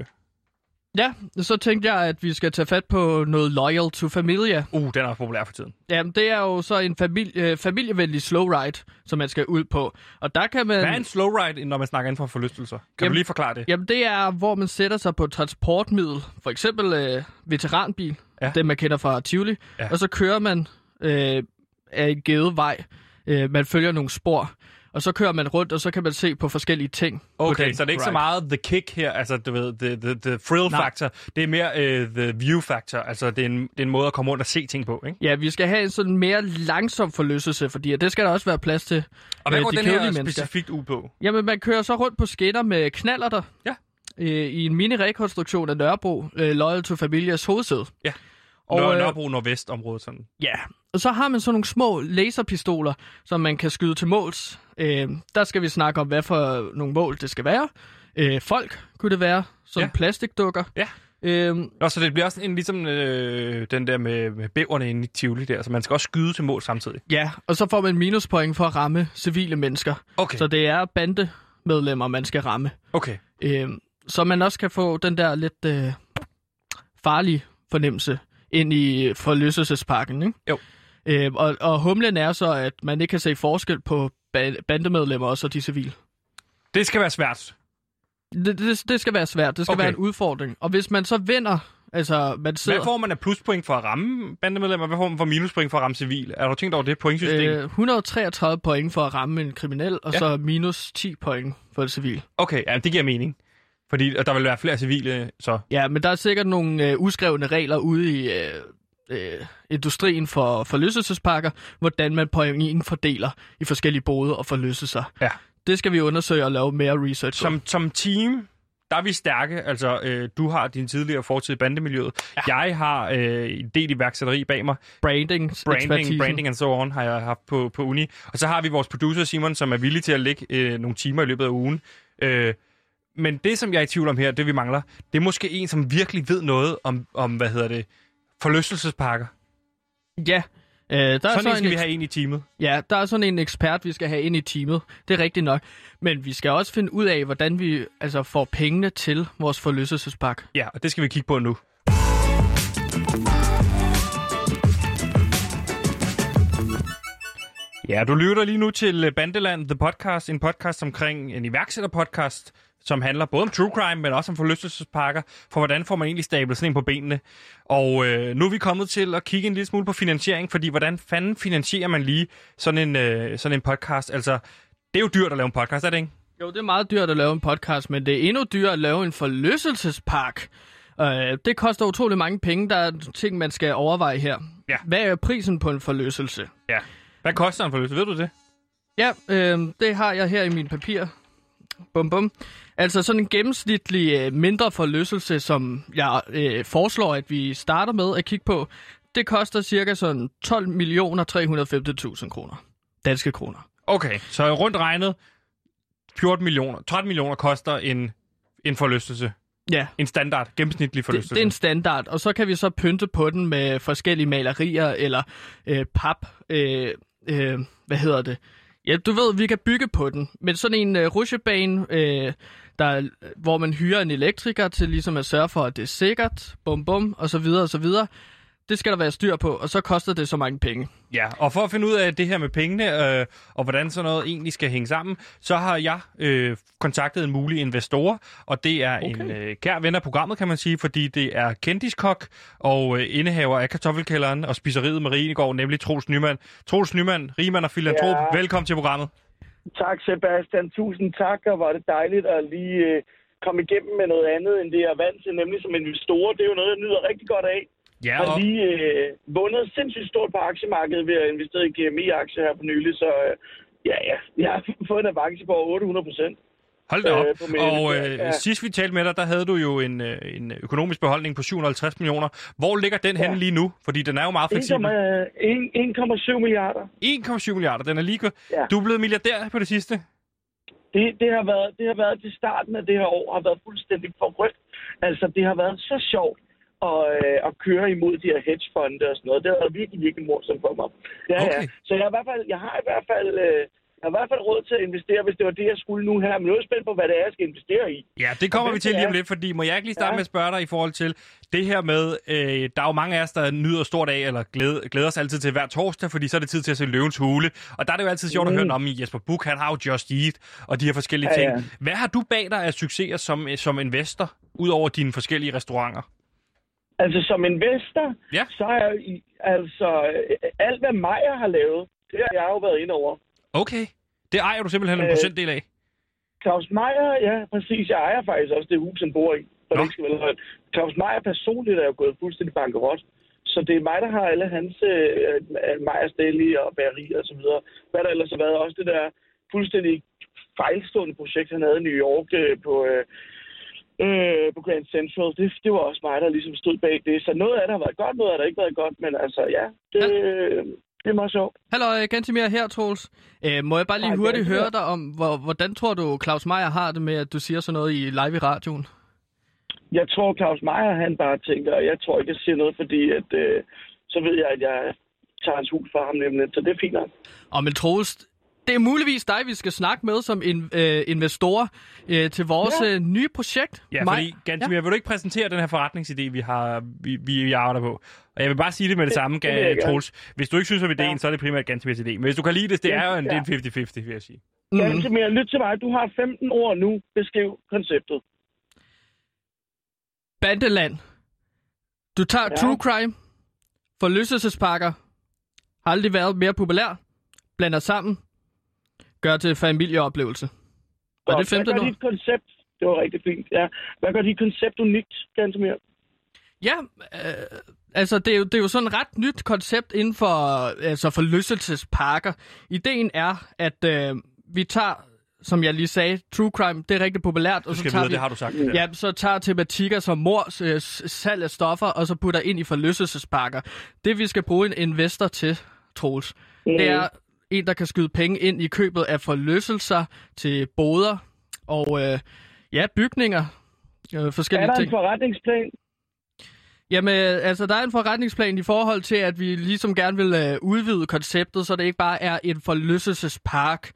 Ja, så tænkte jeg, at vi skal tage fat på noget Loyal to Familia.
Uh, den er populær for tiden.
Jamen, det er jo så en familie, øh, familievenlig slow ride, som man skal ud på. Og der kan man...
Hvad er en slow ride, når man snakker inden for forlystelser? Kan du
Jamen-
lige forklare det?
Jamen, det er, hvor man sætter sig på et transportmiddel. For eksempel øh, veteranbil,
Ja.
den man kender fra Tivoli.
Ja.
Ja. Og så kører man øh, af en givet vej. Øh, man følger nogle spor. Og så kører man rundt, og så kan man se på forskellige ting. på
Okay,
den
så det er ikke så
ride.
meget the kick her, altså du ved, the, the, the thrill
Nej.
factor. Det er mere uh, the view factor, altså det er, en, det er en måde at komme rundt og se ting på, ikke?
Ja, vi skal have en sådan mere langsom forlystelse, fordi det skal der også være plads til.
Og hvad
øh,
går
de
den her
mennesker.
specifikt ud på?
Jamen, man kører så rundt på skinner med knaller der.
Ja.
Øh, I en mini-rekonstruktion af Nørrebro, øh, Loyal to Familias hovedsæde.
Ja.
Og,
Nør, Nørrebro Nordvest område sådan.
Ja, og så har man sådan nogle små laserpistoler, som man kan skyde til måls. Øh, der skal vi snakke om, hvad for nogle mål det skal være. Øh, folk kunne det være, som
Ja.
plastikdukker.
Ja.
Øh,
Nå, så det bliver også en, ligesom øh, den der med, med bæverne inde i Tivoli der, så man skal også skyde til mål samtidig.
ja, og så får man minuspoint for at ramme civile mennesker.
Okay,
Så det er bandemedlemmer, man skal ramme.
okay.
Øh, så man også kan få den der lidt øh, farlige fornemmelse ind i forlystelsesparken, ikke?
Jo.
Øh, og, og humlen er så, at man ikke kan se forskel på ba- bandemedlemmer og så de civile.
Det skal være svært.
Det, det, det skal være svært. Det skal
Okay.
være en udfordring. Og hvis man så vinder, altså man sidder...
Hvad får man af pluspoint for at ramme bandemedlemmer? Hvad får man for minuspoint for at ramme civil? Er du tænkt over det pointsystem? Øh...
Øh, 133 point for at ramme en kriminel, og
Ja.
så minus 10 point for et civil.
Okay, ja, det giver mening. Fordi der vil være flere civile, så...
Ja, men der er sikkert nogle øh, uskrevne regler ude i øh, øh, industrien for forlystelsesparker, hvordan man pointen fordeler i forskellige boder og forlystelser.
Ja.
Det skal vi undersøge og lave mere research på.
Som, som team, der er vi stærke. Altså, øh, du har din tidligere fortid i bandemiljøet. Ja. Jeg har øh, en del iværksætteri bag mig.
branding,
Branding, branding and so on har jeg haft på, på uni. Og så har vi vores producer Simon, som er villig til at lægge øh, nogle timer i løbet af ugen. Øh, men det, som jeg er i tvivl om her, det vi mangler, det er måske en, som virkelig ved noget om, om hvad hedder det, forlystelsesparker.
Ja. Øh, der er
Sådan
så
en skal
en
vi have ind i teamet.
Ja, der er sådan en ekspert, vi skal have ind i teamet. Det er rigtigt nok. Men vi skal også finde ud af, hvordan vi altså, får pengene til vores forlystelsespark.
Ja, og det skal vi kigge på nu. Ja, du lytter lige nu til Bandeland, The Podcast, en podcast omkring en iværksætterpodcast, som handler både om true crime, men også om forlystelsespakker, for hvordan får man egentlig stablet sådan en på benene. Og øh, nu er vi kommet til at kigge en lille smule på finansiering, fordi hvordan fanden finansierer man lige sådan en, øh, sådan en podcast? Altså, det er jo dyrt at lave en podcast, er det ikke?
Jo, det er meget dyrt at lave en podcast, men det er endnu dyrere at lave en forlystelsespark. Øh, det koster utrolig mange penge. Der er ting, man skal overveje her.
Ja.
Hvad er prisen på en forlystelse?
Ja. Hvad koster en forlystelse? Ved du det?
Ja, øh, det har jeg her i min papir. Bum, bum. Altså sådan en gennemsnitlig øh, mindre forlystelse, som jeg øh, foreslår, at vi starter med at kigge på, det koster cirka sådan 12 millioner 350.000 kroner. Danske kroner.
Okay, så rundt regnet 14 millioner, 13 millioner koster en, en forlystelse.
Ja.
En standard, gennemsnitlig forlystelse.
Det, det er en standard, og så kan vi så pynte på den med forskellige malerier eller øh, pap. Øh, øh, hvad hedder det? Ja, du ved, vi kan bygge på den. Men sådan en øh, rutsjebane, øh, der, hvor man hyrer en elektriker til ligesom at sørge for, at det er sikkert, bum bum, og så videre og så videre. Det skal der være styr på, og så koster det så mange penge.
Ja, og for at finde ud af det her med pengene, øh, og hvordan sådan noget egentlig skal hænge sammen, så har jeg øh, kontaktet en mulig investor, og det er okay. en øh, kær ven af programmet, kan man sige, fordi det er kendiskok og øh, indehaver af kartoffelkælderen og spiseriet Marienegård, nemlig Troels Nyman. Troels Nyman, rigmand og filantrop, ja. velkommen til programmet.
Tak Sebastian, tusind tak, og var det dejligt at lige øh, komme igennem med noget andet, end det jeg er vant til, nemlig som investor. Det er jo noget, jeg nyder rigtig godt af.
Ja,
og... har lige øh, vundet sindssygt stort på aktiemarkedet ved at investere i GMI-aktier her på nylig, så øh, ja, ja, jeg har <laughs> fået en avance på 800 procent.
Hold da op. Øh, og øh, ja. sidst vi talte med dig, der havde du jo en, øh, en økonomisk beholdning på 750 millioner. Hvor ligger den ja. henne lige nu? Fordi den er jo meget fleksibel.
1,7 milliarder.
1,7 milliarder, den er lige ja. Du er blevet milliardær på det sidste.
Det, det, har været, det har været til starten af det her år, har været fuldstændig forrygt. Altså, det har været så sjovt og, øh, at køre imod de her hedgefonde og sådan noget. Det har været virkelig, virkelig morsomt for mig. Ja, okay. ja. Så jeg, i hvert fald, jeg har i hvert fald... Øh, har i hvert fald råd til at investere, hvis det var det, jeg skulle nu her. Men nu er jeg spændt på, hvad det er, jeg skal investere i.
Ja, det kommer vi til lige om lidt, fordi må jeg ikke lige starte ja. med at spørge dig i forhold til det her med, øh, der er jo mange af os, der nyder stort af, eller glæder, glæder sig altid til hver torsdag, fordi så er det tid til at se Løvens Hule. Og der er det jo altid sjovt mm. at høre om i Jesper Buch, han har jo Just Eat, og de her forskellige ja, ting. Ja. Hvad har du bag dig af succeser som, som investor, ud over dine forskellige restauranter?
Altså som investor, ja. så er altså alt, hvad Maja har lavet, det har jeg jo været ind over.
Okay. Det ejer du simpelthen en øh, procentdel af?
Claus Meier, ja, præcis. Jeg ejer faktisk også det hus, han bor i. Det skal vel Claus Meier personligt er jo gået fuldstændig bankerot. Så det er mig, der har alle hans øh, Meyers Deli og bagerier og så videre. Hvad der ellers har været også det der fuldstændig fejlstående projekt, han havde i New York øh, på, øh, øh, på Grand Central. Det, det var også mig, der ligesom stod bag det. Så noget af det har været godt, noget af det har ikke været godt. Men altså, ja, det, ja. Det er meget sjovt.
Hallo, Gantimir her, Troels. Øh, må jeg bare lige Hej, hurtigt høre dig om, hvor, hvordan tror du, Claus Meier har det med, at du siger sådan noget i live i radioen?
Jeg tror, Claus Meier, han bare tænker, jeg tror ikke, jeg siger noget, fordi at, øh, så ved jeg, at jeg tager hans hus fra ham nemlig, så det er fint nok.
Og men Troels, det er muligvis dig, vi skal snakke med som in, øh, investor øh, til vores ja. øh, nye projekt.
Ja, fordi, Gantemir, ja. vil du ikke præsentere den her forretningsidé, vi har vi, vi arbejder på? Og jeg vil bare sige det med det, det samme, det Troels. Hvis du ikke synes om idéen, ja. så er det primært Gantemirs idé. Men hvis du kan lide det, det er jo en, ja. det er 50-50, vil jeg sige.
Mm. Gantemir, lyt til mig. Du har 15 år nu. Beskriv konceptet.
Bandeland. Du tager ja. true crime, forlystelsespakker, har aldrig været mere populær, blander sammen, gør til familieoplevelse.
Og det 15 hvad gør dit koncept? Det var rigtig fint, ja. Hvad gør dit koncept unikt, mere?
Ja, øh, altså det er, jo, det er jo sådan et ret nyt koncept inden for altså forlystelsesparker. Ideen er, at øh, vi tager som jeg lige sagde, true crime, det er rigtig populært.
Og så tager vide, vi, det har du sagt.
Ja, så tager tematikker som mor, salg af stoffer, og så putter ind i forlystelsesparker. Det vi skal bruge en investor til, Troels, mm. det er en, der kan skyde penge ind i købet af forlystelser til boder og øh, ja, bygninger. Øh, forskellige
er der
ting.
en forretningsplan?
Jamen, altså, der er en forretningsplan i forhold til, at vi ligesom gerne vil øh, udvide konceptet, så det ikke bare er en forlystelsespark.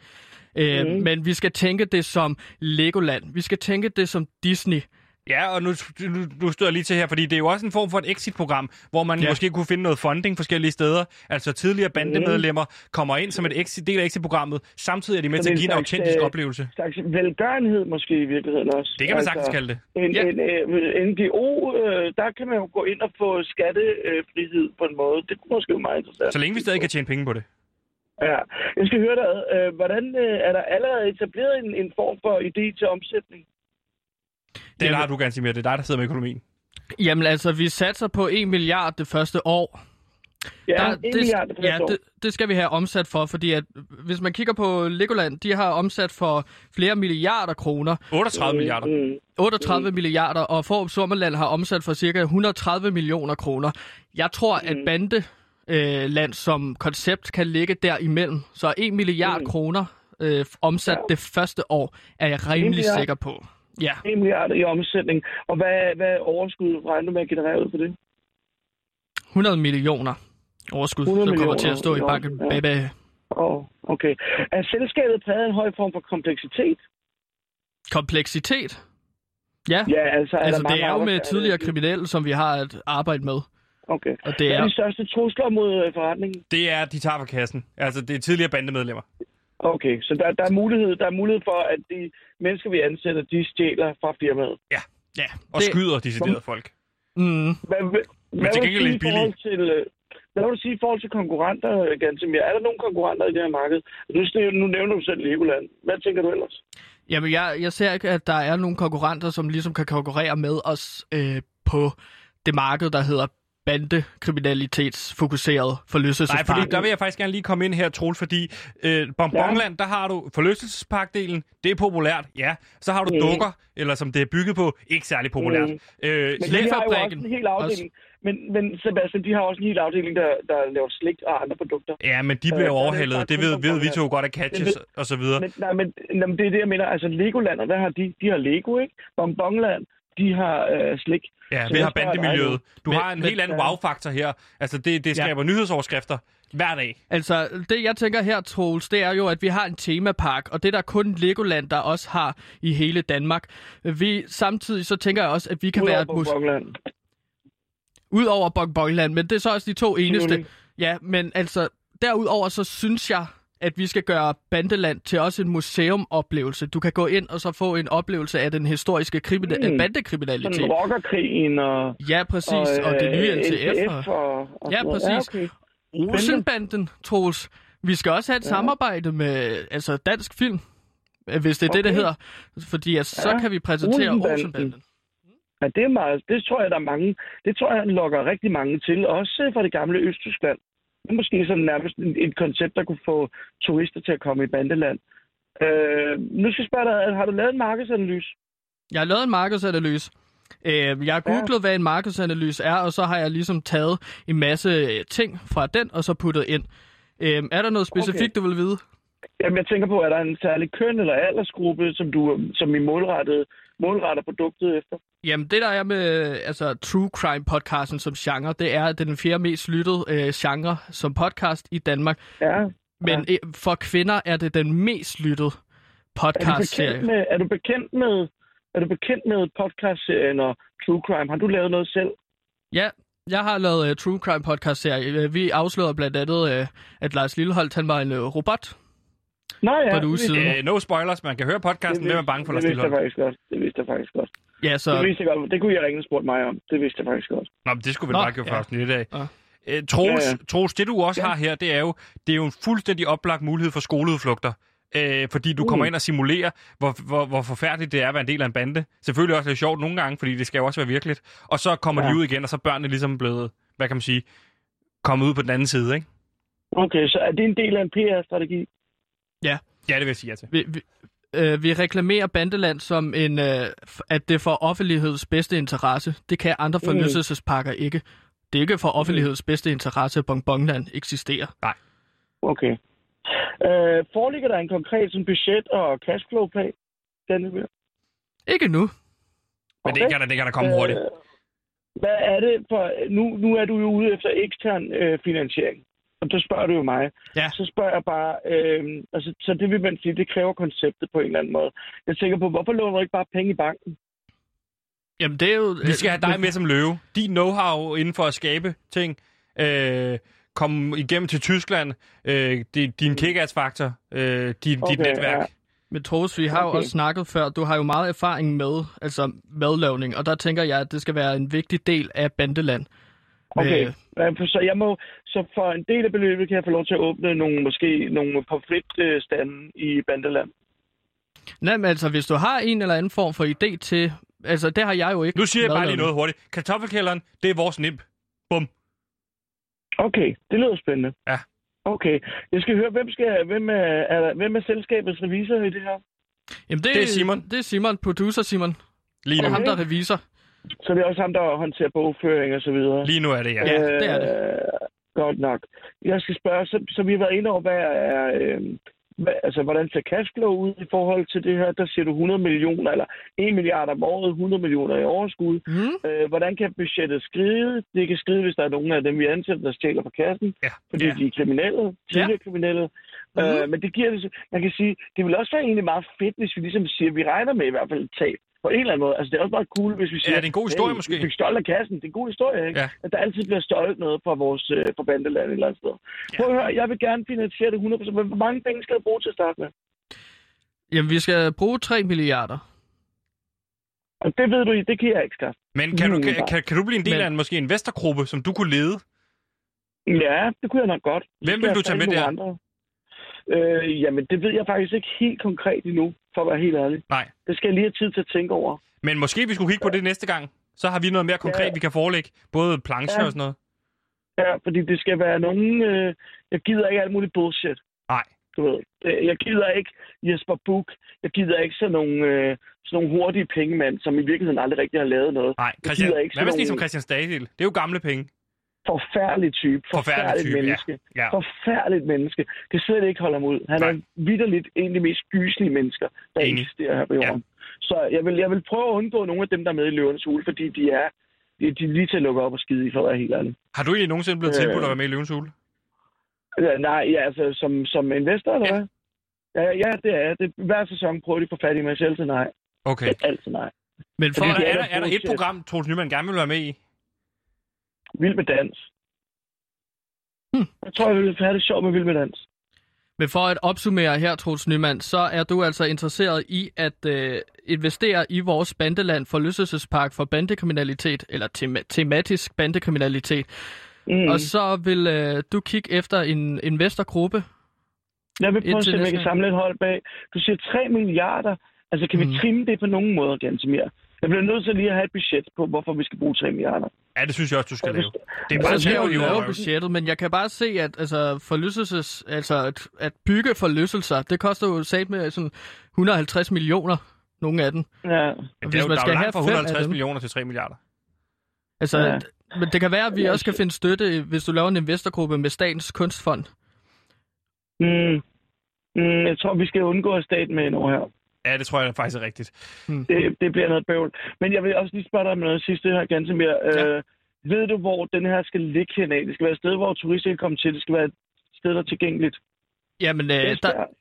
Øh, mm. Men vi skal tænke det som Legoland. Vi skal tænke det som Disney.
Ja, og nu, nu, nu støder jeg lige til her, fordi det er jo også en form for et exit-program, hvor man ja. måske kunne finde noget funding forskellige steder. Altså tidligere bandemedlemmer kommer ind som et exit, del af exit-programmet, samtidig er de med til at give en autentisk
øh,
oplevelse.
slags velgørenhed måske i virkeligheden også.
Det kan man sagtens kalde det.
En,
Ja.
en, en NGO, øh, der kan man jo gå ind og få skattefrihed på en måde. Det kunne måske være meget interessant.
Så længe vi stadig kan tjene penge på det.
Ja, jeg skal høre dig. Øh, hvordan øh, er der allerede etableret en, en form for idé til omsætning?
Det
Jamen-
har du gerne sige mere. Det er dig, der sidder med økonomien.
Jamen altså, vi satser på 1 milliard det første år.
Ja,
Der- det,
milliard det
ja,
første år.
det, det skal vi have omsat for, fordi at, hvis man kigger på Legoland, de har omsat for flere milliarder kroner.
38 milliarder.
Mm.
38 mm. milliarder, og Forup Sommerland har omsat for cirka 130 millioner kroner. Jeg tror,
Mm.
at bande øh, land som koncept kan ligge derimellem. Så 1 milliard
Mm.
kroner øh, omsat
Ja.
det første år, er jeg rimelig sikker på. Ja,
1 milliard i omsætning. Og hvad, hvad er overskuddet regner du med at generere ud for det?
100 millioner overskud,
100
som kommer til
millioner,
at stå i banken.
ja.
Baby.
Åh, oh, okay. Er selskabet præget af en høj form for kompleksitet?
Kompleksitet? Ja,
Ja, altså...
altså
der
det er jo med tidligere kriminelle, som vi har at arbejde med.
Okay.
Og det
Hvad er
er,
de største trusler mod øh, forretningen?
Det er, de tager fra kassen. Altså, det er tidligere bandemedlemmer.
Okay, så der, der, er mulighed, der er mulighed for, at de mennesker, vi ansætter, de stjæler fra firmaet.
ja,
Og
det,
skyder decideret folk.
mm,
Hvad, hvad, hvad
til
vil
gengæld
du
lidt
sige i forhold til, øh, hvad vil du sige i forhold til konkurrenter, Gantemir? Er der nogle konkurrenter i det her marked? Nu, sn- nu nævner du selv Legoland. Hvad tænker du ellers?
Jamen, jeg, jeg ser ikke, at der er nogle konkurrenter, som ligesom kan konkurrere med os øh, på det marked, der hedder bandekriminalitetsfokuseret
Nej,
forlystelsespark.
fordi der vil jeg faktisk gerne lige komme ind her, Troels, fordi øh, Bonbonland, der har du forlystelsesparkdelen, det er populært, ja. Så har du
Mm.
dukker, eller som det er bygget på, ikke særlig populært.
Mm.
Øh,
Men de har jo også en hel afdeling. Men, men Sebastian, de har også en hel afdeling, der, der laver slik og andre produkter.
Ja, men de
Øh,
bliver
der er det
overhældet. Det ved, ved vi to godt af catches og så videre.
Men, nej, men, nej, men det er det, jeg mener. Altså, Legoland, og hvad har de? De har Lego, ikke? Bonbonland, de har øh, slik.
Ja,
Så
vi har bandemiljøet. Du
Men-
har en
men-
helt anden
ja.
wow-faktor her. Altså, det, det skaber nyhedsoverskrifter hver dag.
Altså, det jeg tænker her, Troels, det er jo, at vi har en temapark, og det er der kun Legoland, der også har i hele Danmark. Vi, samtidig så tænker jeg også, at vi kan
Udover
være et mus-
Bonbonland.
ud over Bongbongland, men det er så også de to eneste. Ja, men altså, derudover så synes jeg, at vi skal gøre Bandeland til også en museumoplevelse. Du kan gå ind og så få en oplevelse af den historiske krimina-
Mm.
bandekriminalitet.
Sådan rockerkrigen og...
Ja, præcis. Og, og det nye
øh,
LTF. Og...
LTF og, og
Ja, præcis.
okay.
Olsenbanden, Troels. Vi skal også have et
Ja.
ja. samarbejde med altså dansk film, øh, hvis det er okay. det, det hedder. Fordi at, så
Ja.
kan vi præsentere
Olsenbanden.
Olsenbanden.
Ja, det er meget. Det tror jeg, der er mange. Det tror jeg, lokker rigtig mange til. Også fra det gamle Østtyskland. Er måske sådan nærmest et, koncept, der kunne få turister til at komme i bandeland. Øh, nu skal jeg spørge dig, har du lavet en markedsanalyse?
Jeg har lavet en markedsanalyse. Øh, Jeg har googlet, hvad en markedsanalyse er, og så har jeg ligesom taget en masse øh, ting fra den, og så puttet ind. Øh, Er der noget specifikt, okay. du vil vide?
Jamen, jeg tænker på, er der en særlig køn eller aldersgruppe, som du som I målrettet, målretter produktet efter?
Jamen, det der er med øh, altså, True Crime podcasten som genre, det er, det den fjerde mest lyttede øh, genre som podcast i Danmark.
Ja.
Men ja. for kvinder er det den mest lyttede
Er du, bekendt med, er du bekendt med er du bekendt med podcast-serien og True Crime? Har du lavet noget selv?
Ja, jeg har lavet uh, True Crime podcast-serie. Uh, vi afslørede blandt andet, uh, at Lars Lilleholdt, han var en uh, robot.
Nå ja,
For en uge
det
siden.
Øh, no spoilers, man kan høre podcasten.
det
Hvem er bange for Lars
Det vidste jeg faktisk godt. Det vidste jeg faktisk godt.
Ja, så...
Det vidste jeg godt. Det kunne jeg ringe og spurgt mig om. Det vidste jeg faktisk godt.
Nå, men det skulle vi
Nå,
bare gøre for
ja.
afsnit i dag.
Ja.
Øh, Troels,
Ja, ja.
Troels, det du også
Ja.
har her, det er jo, det er jo en fuldstændig oplagt mulighed for skoleudflugter. Øh, fordi du
Mm.
kommer ind og simulerer, hvor, hvor, hvor forfærdeligt det er at være en del af en bande. Selvfølgelig også lidt sjovt nogle gange, fordi det skal jo også være virkeligt. Og så kommer ja.
Ja.
de ud igen, og så er børnene ligesom blevet, hvad kan man sige, kommet ud på den anden side, ikke?
Okay, så er det en del af en PR-strategi?
Ja, det vil jeg sige ja til.
Vi, vi, øh, vi reklamerer Bandeland som en, øh, at det får offentlighedens bedste interesse. Det kan andre
Mm.
forlystelsesparker ikke. Det er ikke for offentlighedens bedste interesse, at Bongbongland eksisterer.
Okay. Øh, foreligger der en konkret sådan, budget- og cashflow-plan? Den her?
Men
Ikke nu.
okay. det, kan der, det kan der komme hurtigt.
Øh, hvad er det for... Nu, nu er du jo ude efter ekstern øh, finansiering. Og så spørger du jo mig.
Ja.
Så spørger jeg bare... Øh, altså, så det vil man sige, det kræver konceptet på en eller anden måde. Jeg tænker på, hvorfor låner du ikke bare penge i banken?
Jamen, det er jo...
Vi skal have dig med som løve. Din know-how inden for at skabe ting. Øh, komme igennem til Tyskland. Øh, det, din kick-ass-faktor. Øh, dit, okay, dit netværk. Ja.
Men Troels, vi har okay. jo også snakket før, du har jo meget erfaring med altså madlavning, og der tænker jeg, at det skal være en vigtig del af Bandeland.
Okay, øh, så jeg må, så for en del af beløbet kan jeg få lov til at åbne nogle, måske nogle pomfritstande i Bandeland.
Nej, men altså, hvis du har en eller anden form for idé til, altså det har jeg jo ikke.
Nu siger jeg bare lige noget hurtigt. Kartoffelkælderen, det er vores nimp. Bum.
Okay, det lyder spændende.
Ja.
Okay, jeg skal høre, hvem, skal, hvem, er, er, hvem er selskabets revisor i det her?
Jamen, det,
Det er Simon.
Det er Simon, producer Simon.
Lige nu.
er ham, der er revisor.
Så det er også ham, der håndterer bogføring og så videre?
Lige nu er det, ja.
Ja, det er det.
Godt nok. Jeg skal spørge, så, så vi har været inde over, hvad er, øh, hvad, altså, hvordan ser cashflow ud i forhold til det her? Der siger du 100 millioner, eller 1 milliard om året, 100 millioner i overskud.
Mm.
Øh, hvordan kan budgettet skride? Det kan skride, hvis der er nogen af dem, vi ansætter, der stjæler fra kassen,
Ja.
fordi
Ja.
de er kriminelle, tidligere ja. kriminelle.
Mhm.
Øh, men det giver det, man kan sige, det vil også være egentlig meget fedt, hvis vi ligesom siger, at vi regner med i hvert fald et tab på en eller anden måde. Altså, det er også meget cool, hvis vi siger...
det er en god historie,
hey,
måske.
Vi fik stjålet af kassen. Det er en god historie, ikke?
Ja.
At der altid bliver stjålet noget fra vores øh, fra bandeland et eller andet sted. Ja. Prøv at høre, jeg vil gerne finansiere det 100%. Men hvor mange penge skal jeg bruge til at starte med?
Jamen, vi skal bruge 3 milliarder.
Og det ved du, det kan jeg ikke skaffe.
Men kan du, kan, kan, kan du blive en del
Men-
af en måske en investorgruppe, som du kunne lede?
Ja, det kunne jeg nok godt.
Hvem vil du tage med
nogle Andre. Øh, jamen, det ved jeg faktisk ikke helt konkret endnu, for at være helt ærlig.
Nej.
Det skal jeg lige have tid til at tænke over.
Men måske vi skulle kigge på det næste gang. Så har vi noget mere konkret,
Ja.
vi kan forelægge. Både plancher
Ja.
og sådan noget.
Ja, fordi det skal være nogen... Øh, jeg gider ikke alt muligt bullshit.
Nej.
Du ved, Øh, jeg gider ikke Jesper Buch. Jeg gider ikke sådan nogle, øh, sådan nogle hurtige pengemænd, som i virkeligheden aldrig rigtig har lavet noget.
Nej,
Jeg
Christian,
gider ikke
hvad som
nogle-
Christian Stadil? Det er jo gamle penge.
Forfærdelig type.
Forfærdelig
Forfærdeligt
type, ja.
menneske.
Ja.
Forfærdeligt menneske. Det slet ikke holder ham ud. Han
Nej.
er vidderligt en af de mest gyselige mennesker, der
Enig.
eksisterer her på jorden. Så jeg vil, jeg vil prøve at undgå nogle af dem, der er med i Løvernes Hule, fordi de er, de, de er lige til at lukke op og skide i, for at være helt ærlig.
Har du egentlig nogensinde blevet
Øh.
tilbudt at være med i Løvens Hule?
Ja, nej, ja, altså som, som investor, eller
Ja.
hvad? Ja, ja, det er det. Hver sæson prøver de at få fat i mig selv til nej.
Okay.
Altid nej.
Men for,
er,
det er
der, er der et program, Troels Nyman gerne vil være med i?
Vild med dans.
Hmm.
Jeg tror, jeg vil have det sjovt med Vild med dans.
men for at opsummere her, Troels Nyman, så er du altså interesseret i at øh, investere i vores bandeland forlystelsespark for bandekriminalitet, eller tema- tematisk bandekriminalitet.
Mm.
Og så vil øh, du kigge efter en investorgruppe.
Jeg vil prøve at se, om jeg kan samle et hold bag. Du siger 3 milliarder. Altså, kan. Mm. vi trimme det på nogen måde, Gantemir? Jeg bliver nødt til lige at have et budget på, hvorfor vi skal bruge 3 milliarder.
Ja, det synes jeg også, du skal lave. Det er
Altså,
bare
jo
at
lavet
lave
budgettet, men jeg kan bare se, at altså, forlystelses, altså, at, at bygge forlystelser, det koster jo sat med sådan 150 millioner, nogle af dem.
Ja.
Men det er
hvis
jo,
man
der er
skal
jo
have
langt fra
fem af
150
dem.
millioner til 3 milliarder.
Altså,
Ja.
ja. Men det kan være, at vi også kan finde støtte, hvis du laver en investorgruppe med Statens Kunstfond.
Mm. Mm, jeg tror, vi skal undgå at staten med endnu her.
Ja, det tror jeg faktisk er rigtigt.
Det, det bliver noget bøvl. Men jeg vil også lige spørge dig om noget sidste her, Gantemir.
Ja.
Øh, ved du, hvor den her skal ligge henad? Det skal være et sted, hvor turister ikke kommer til. Det skal være et sted, der er tilgængeligt.
Jamen, øh, der,
er-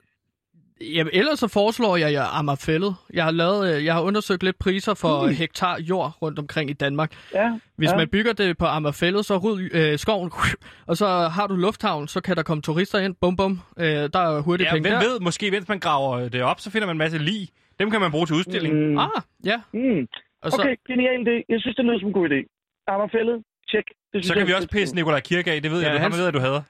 jamen, ellers så foreslår jeg, jeg Amagerfællet. Jeg har, lavet, øh, jeg har undersøgt lidt priser for
Mm.
hektar jord rundt omkring i Danmark.
Ja,
Hvis
ja.
man bygger det på Amagerfællet, så ryd øh, skoven, <laughs> og så har du lufthavn, så kan der komme turister ind, bum bum, øh, der er hurtigt
Ja,
penge
hvem
der.
ved, måske mens man graver det op, så finder man en masse lig. Dem kan man bruge til udstilling. Mm.
Ah, ja.
Mm.
Og så,
Okay, genial idé. Jeg synes, det lyder som en god idé. Ammerfældet, tjek. Det synes
Så kan vi
er
også pisse Nikolaj Kirke af. Det ved
Ja,
jeg, du,
han
ved, at du hader.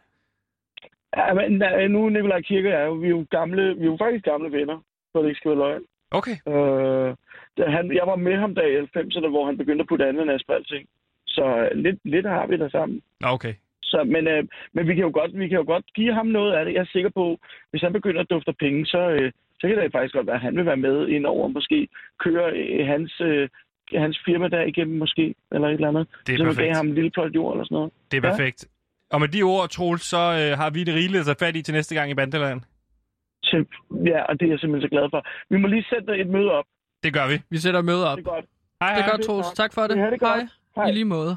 Ja, men nu Nikolaj Kirke er jo, vi er jo gamle, vi er jo faktisk gamle venner, for det ikke skal være løgn.
Okay.
Øh, da han, jeg var med ham der i 90'erne, hvor han begyndte at putte ananas på alting. Så øh, lidt, lidt har vi der sammen.
Okay.
Så, men, øh, men vi, kan jo godt, vi kan jo godt give ham noget af det. Jeg er sikker på, hvis han begynder at dufte penge, så, øh, så kan det faktisk godt være, at han vil være med ind over, måske køre øh, hans, øh, hans firma der igennem måske, eller et eller andet.
Det er
så man gav
perfekt.
ham en lille plot jord eller sådan noget.
Det er
Ja.
Og med de ord, Troels, så øh, har vi det rigeligt at tage fat i til næste gang i Bandeland.
Ja, og det er jeg simpelthen så glad for. Vi må lige sætte et møde op.
Det gør vi.
vi sætter møde op.
Det er godt.
Hej,
Det er
hej.
godt, Troels. Tak for det.
Ja, det er godt.
Hej.
Hej.
I lige måde.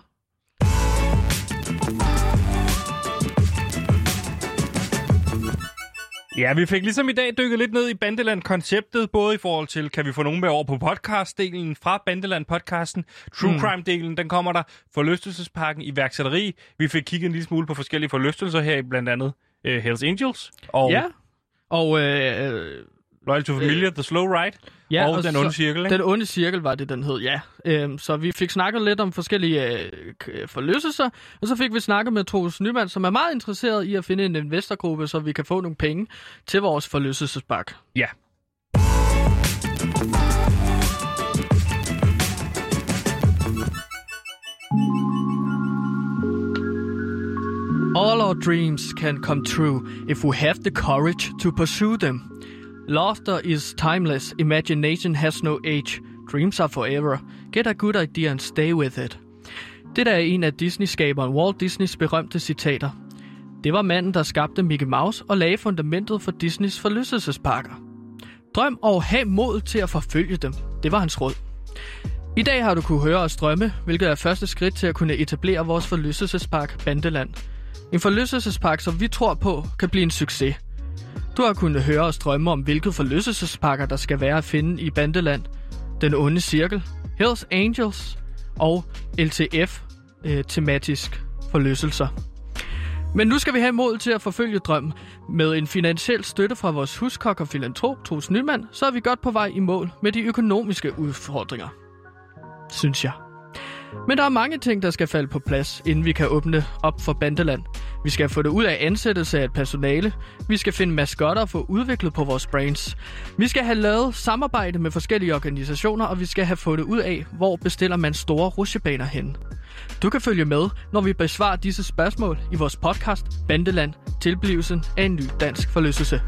Ja, vi fik ligesom i dag dykket lidt ned i Bandeland-konceptet, både i forhold til, kan vi få nogen med over på podcast-delen fra Bandeland-podcasten, True mm. Crime-delen, den kommer der, forlystelsesparken, iværksætteri. Vi fik kigget en lille smule på forskellige forlystelser her, blandt andet uh, Hells Angels. Og
Ja, og øh,
Loyal to Familia, øh, The Slow Ride,
Ja,
og,
og
Den Onde Cirkel. Ikke?
Den onde cirkel var det, den hed, ja. Øhm, så vi fik snakket lidt om forskellige øh, k- forlystelser, og så fik vi snakket med Troels Nyman, som er meget interesseret i at finde en investorgruppe, så vi kan få nogle penge til vores forlystelsesbak.
Ja.
All our dreams can come true if we have the courage to pursue them. Laughter is timeless, imagination has no age, dreams are forever. Get a good idea and stay with it. Det der er en af Disney-skaberen Walt Disneys berømte citater. Det var manden, der skabte Mickey Mouse og lagde fundamentet for Disneys forlystelsesparker. Drøm og have mod til at forfølge dem. Det var hans råd. I dag har du kunne høre os drømme, hvilket er første skridt til at kunne etablere vores forlystelsespark Bandeland. En forlystelsespark, som vi tror på, kan blive en succes. Du har kunnet høre os drømme om, hvilke forlystelsesparker, der skal være at finde i Bandeland. Den onde cirkel, Hells Angels og LTF øh, tematisk forlystelser. Men nu skal vi have mod til at forfølge drømmen. Med en finansiel støtte fra vores huskok og filantrop, Troels Nyman, så er vi godt på vej i mål med de økonomiske udfordringer. Synes jeg. Men der er mange ting, der skal falde på plads, inden vi kan åbne op for Bandeland. Vi skal få det ud af ansættelse af et personale. Vi skal finde maskotter og få udviklet på vores brains. Vi skal have lavet samarbejde med forskellige organisationer, og vi skal have fundet ud af, hvor bestiller man store rusjebaner hen. Du kan følge med, når vi besvarer disse spørgsmål i vores podcast Bandeland, tilblivelsen af en ny dansk forlystelse.